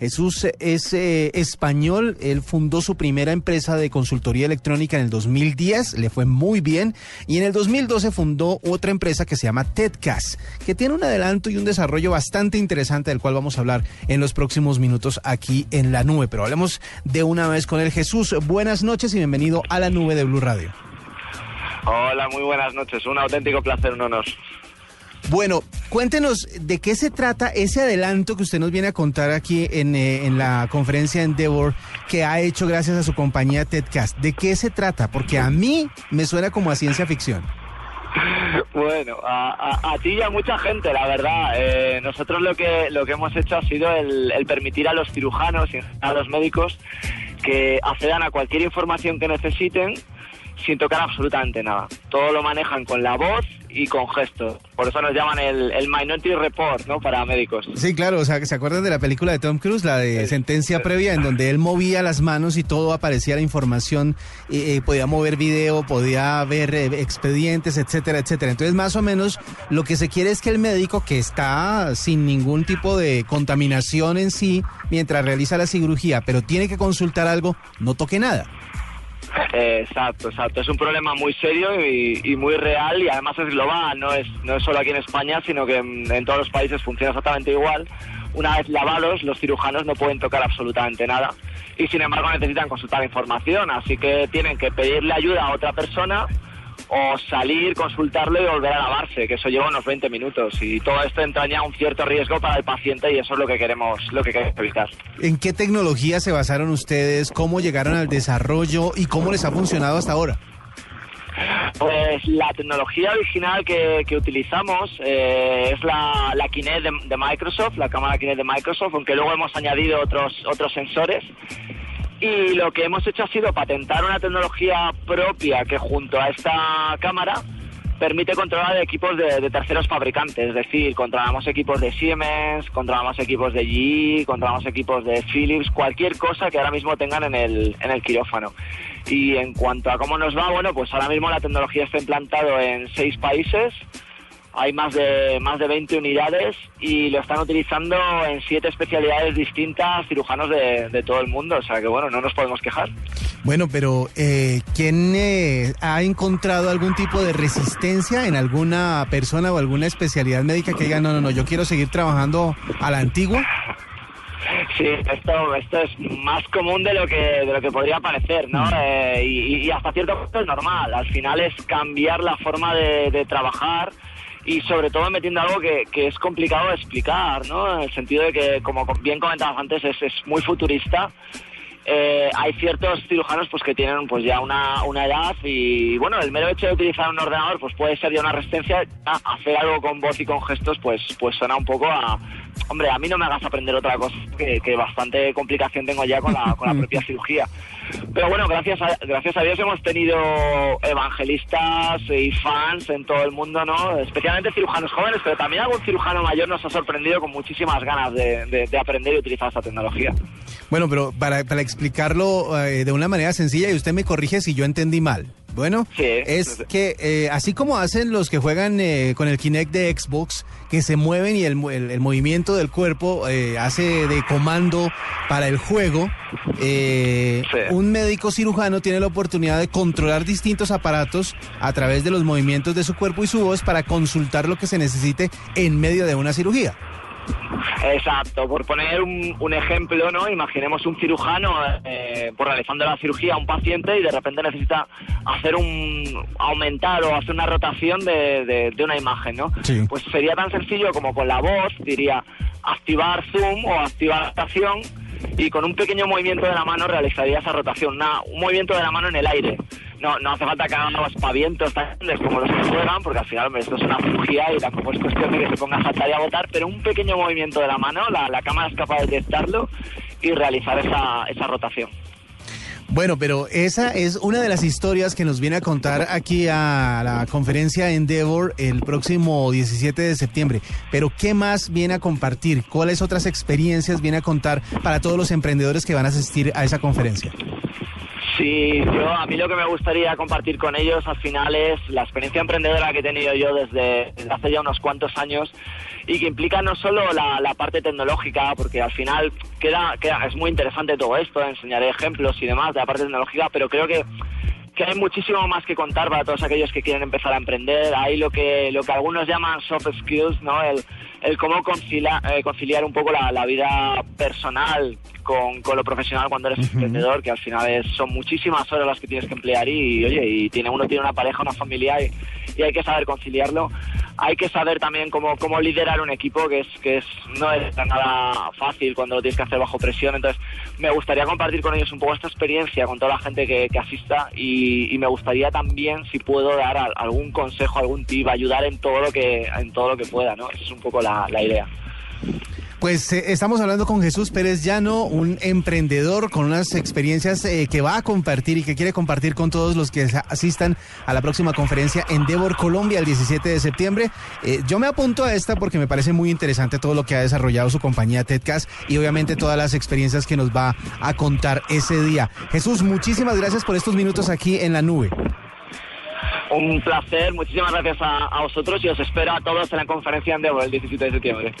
Jesús es eh, español, él fundó su primera empresa de consultoría electrónica en el 2010, le fue muy bien, y en el 2012 fundó otra empresa que se llama TEDCAS, que tiene un adelanto y un desarrollo bastante interesante del cual vamos a hablar en los próximos minutos aquí en la nube. Pero hablemos de una vez con él. Jesús, buenas noches y bienvenido a la nube de Blue Radio. Hola, muy buenas noches, un auténtico placer, un honor. Bueno, cuéntenos de qué se trata ese adelanto que usted nos viene a contar aquí en, eh, en la conferencia Endeavor que ha hecho gracias a su compañía TEDcast. ¿De qué se trata? Porque a mí me suena como a ciencia ficción. Bueno, a, ti y a mucha gente, la verdad. Eh, nosotros lo que lo que hemos hecho ha sido el, el permitir a los cirujanos y a los médicos que accedan a cualquier información que necesiten sin tocar absolutamente nada. Todo lo manejan con la voz y con gestos. Por eso nos llaman el, el Minority Report, ¿no? Para médicos. Sí, claro. O sea, ¿se acuerdan de la película de Tom Cruise, la de sentencia previa, en donde él movía las manos y todo aparecía la información, y, podía mover video, podía ver eh, expedientes, etcétera, etcétera. Entonces, más o menos, lo que se quiere es que el médico que está sin ningún tipo de contaminación en sí, mientras realiza la cirugía, pero tiene que consultar algo, no toque nada. Exacto, exacto. Es un problema muy serio y, muy real y además es global, no es, no es solo aquí en España, sino que en, todos los países funciona exactamente igual. Una vez lavados, los cirujanos no pueden tocar absolutamente nada y sin embargo necesitan consultar información, así que tienen que pedirle ayuda a otra persona o salir, consultarlo y volver a lavarse, que eso lleva unos 20 minutos y todo esto entraña un cierto riesgo para el paciente y eso es lo que queremos, lo que queremos evitar. ¿En qué tecnología se basaron ustedes? ¿Cómo llegaron al desarrollo y cómo les ha funcionado hasta ahora? Pues la tecnología original que, utilizamos eh, es la, la Kinect de, de, Microsoft, la cámara Kinect de Microsoft, aunque luego hemos añadido otros, otros sensores y lo que hemos hecho ha sido patentar una tecnología propia que junto a esta cámara permite controlar equipos de, terceros fabricantes, es decir, controlamos equipos de Siemens, controlamos equipos de GE, controlamos equipos de Philips, cualquier cosa que ahora mismo tengan en el, en el quirófano. Y en cuanto a cómo nos va, bueno, pues ahora mismo la tecnología está implantado en seis países, hay más de más de 20 unidades y lo están utilizando en siete especialidades distintas cirujanos de, todo el mundo, o sea que bueno, no nos podemos quejar. Bueno, pero eh, ¿quién eh, ha encontrado algún tipo de resistencia en alguna persona o alguna especialidad médica que diga, no, no, no, yo quiero seguir trabajando a la antigua? Sí, esto, esto es más común de lo que, de lo que podría parecer, ¿no? Mm. Eh, y, hasta cierto punto es normal. Al final es cambiar la forma de, de trabajar y sobre todo metiendo algo que, que, es complicado de explicar, ¿no? En el sentido de que, como bien comentabas antes, es, es muy futurista. Eh, hay ciertos cirujanos pues que tienen pues ya una, una edad y bueno el mero hecho de utilizar un ordenador pues puede ser ya una resistencia hacer algo con voz y con gestos pues pues suena un poco a, hombre, a mí no me hagas aprender otra cosa, que, bastante complicación tengo ya con la, con la propia cirugía. Pero bueno, gracias a, gracias a Dios hemos tenido evangelistas y fans en todo el mundo, ¿no? Especialmente cirujanos jóvenes, pero también algún cirujano mayor nos ha sorprendido con muchísimas ganas de, aprender y utilizar esta tecnología. Bueno, pero para, para explicarlo eh, de una manera sencilla, y usted me corrige si yo entendí mal. Bueno, es que eh, así como hacen los que juegan eh, con el Kinect de Xbox, que se mueven y el, movimiento del cuerpo eh, hace de comando para el juego, un médico cirujano tiene la oportunidad de controlar distintos aparatos a través de los movimientos de su cuerpo y su voz para consultar lo que se necesite en medio de una cirugía. Exacto, por poner un, ejemplo, ¿no? Imaginemos un cirujano eh, por realizando la cirugía a un paciente y de repente necesita hacer un aumentar o hacer una rotación de, de, una imagen, ¿no? Pues sería tan sencillo como con la voz, diría activar zoom o activar rotación y con un pequeño movimiento de la mano realizaría esa rotación, un movimiento de la mano en el aire no, no hace falta que hagan los pavientos tan grandes como los que juegan, porque al final esto es una cirugía y tampoco es cuestión de que se ponga a saltar y a botar, pero un pequeño movimiento de la mano, la, la cámara es capaz de detectarlo y realizar esa, esa rotación. Bueno, pero esa es una de las historias que nos viene a contar aquí a la conferencia Endeavor el próximo 17 de septiembre. Pero ¿qué más viene a compartir? ¿Cuáles otras experiencias viene a contar para todos los emprendedores que van a asistir a esa conferencia? Sí, yo a mí lo que me gustaría compartir con ellos al final es la experiencia emprendedora que he tenido yo desde, hace ya unos cuantos años y que implica no solo la, parte tecnológica, porque al final queda, queda, es muy interesante todo esto, enseñaré ejemplos y demás de la parte tecnológica, pero creo que que hay muchísimo más que contar para todos aquellos que quieren empezar a emprender. Hay lo que, lo que algunos llaman soft skills, ¿no? El, el cómo conciliar, eh, conciliar un poco la, la vida personal con, con, lo profesional cuando eres emprendedor, que al final es, son muchísimas horas las que tienes que emplear y, oye, y tiene uno tiene una pareja, una familia y, y hay que saber conciliarlo hay que saber también cómo, cómo liderar un equipo, que es que es no es nada fácil cuando lo tienes que hacer bajo presión. Entonces, me gustaría compartir con ellos un poco esta experiencia con toda la gente que, asista y, me gustaría también, si puedo, dar algún consejo, algún tip, ayudar en todo lo que en todo lo que pueda, ¿no? Esa es un poco la, la idea. Pues eh, estamos hablando con Jesús Pérez Llano, un emprendedor con unas experiencias eh, que va a compartir y que quiere compartir con todos los que asistan a la próxima conferencia Endeavor Colombia el 17 de septiembre. Eh, yo me apunto a esta porque me parece muy interesante todo lo que ha desarrollado su compañía TEDCAS y obviamente todas las experiencias que nos va a contar ese día. Jesús, muchísimas gracias por estos minutos aquí en la nube. Un placer, muchísimas gracias a, a vosotros y os espero a todos en la conferencia Endeavor el 17 de septiembre.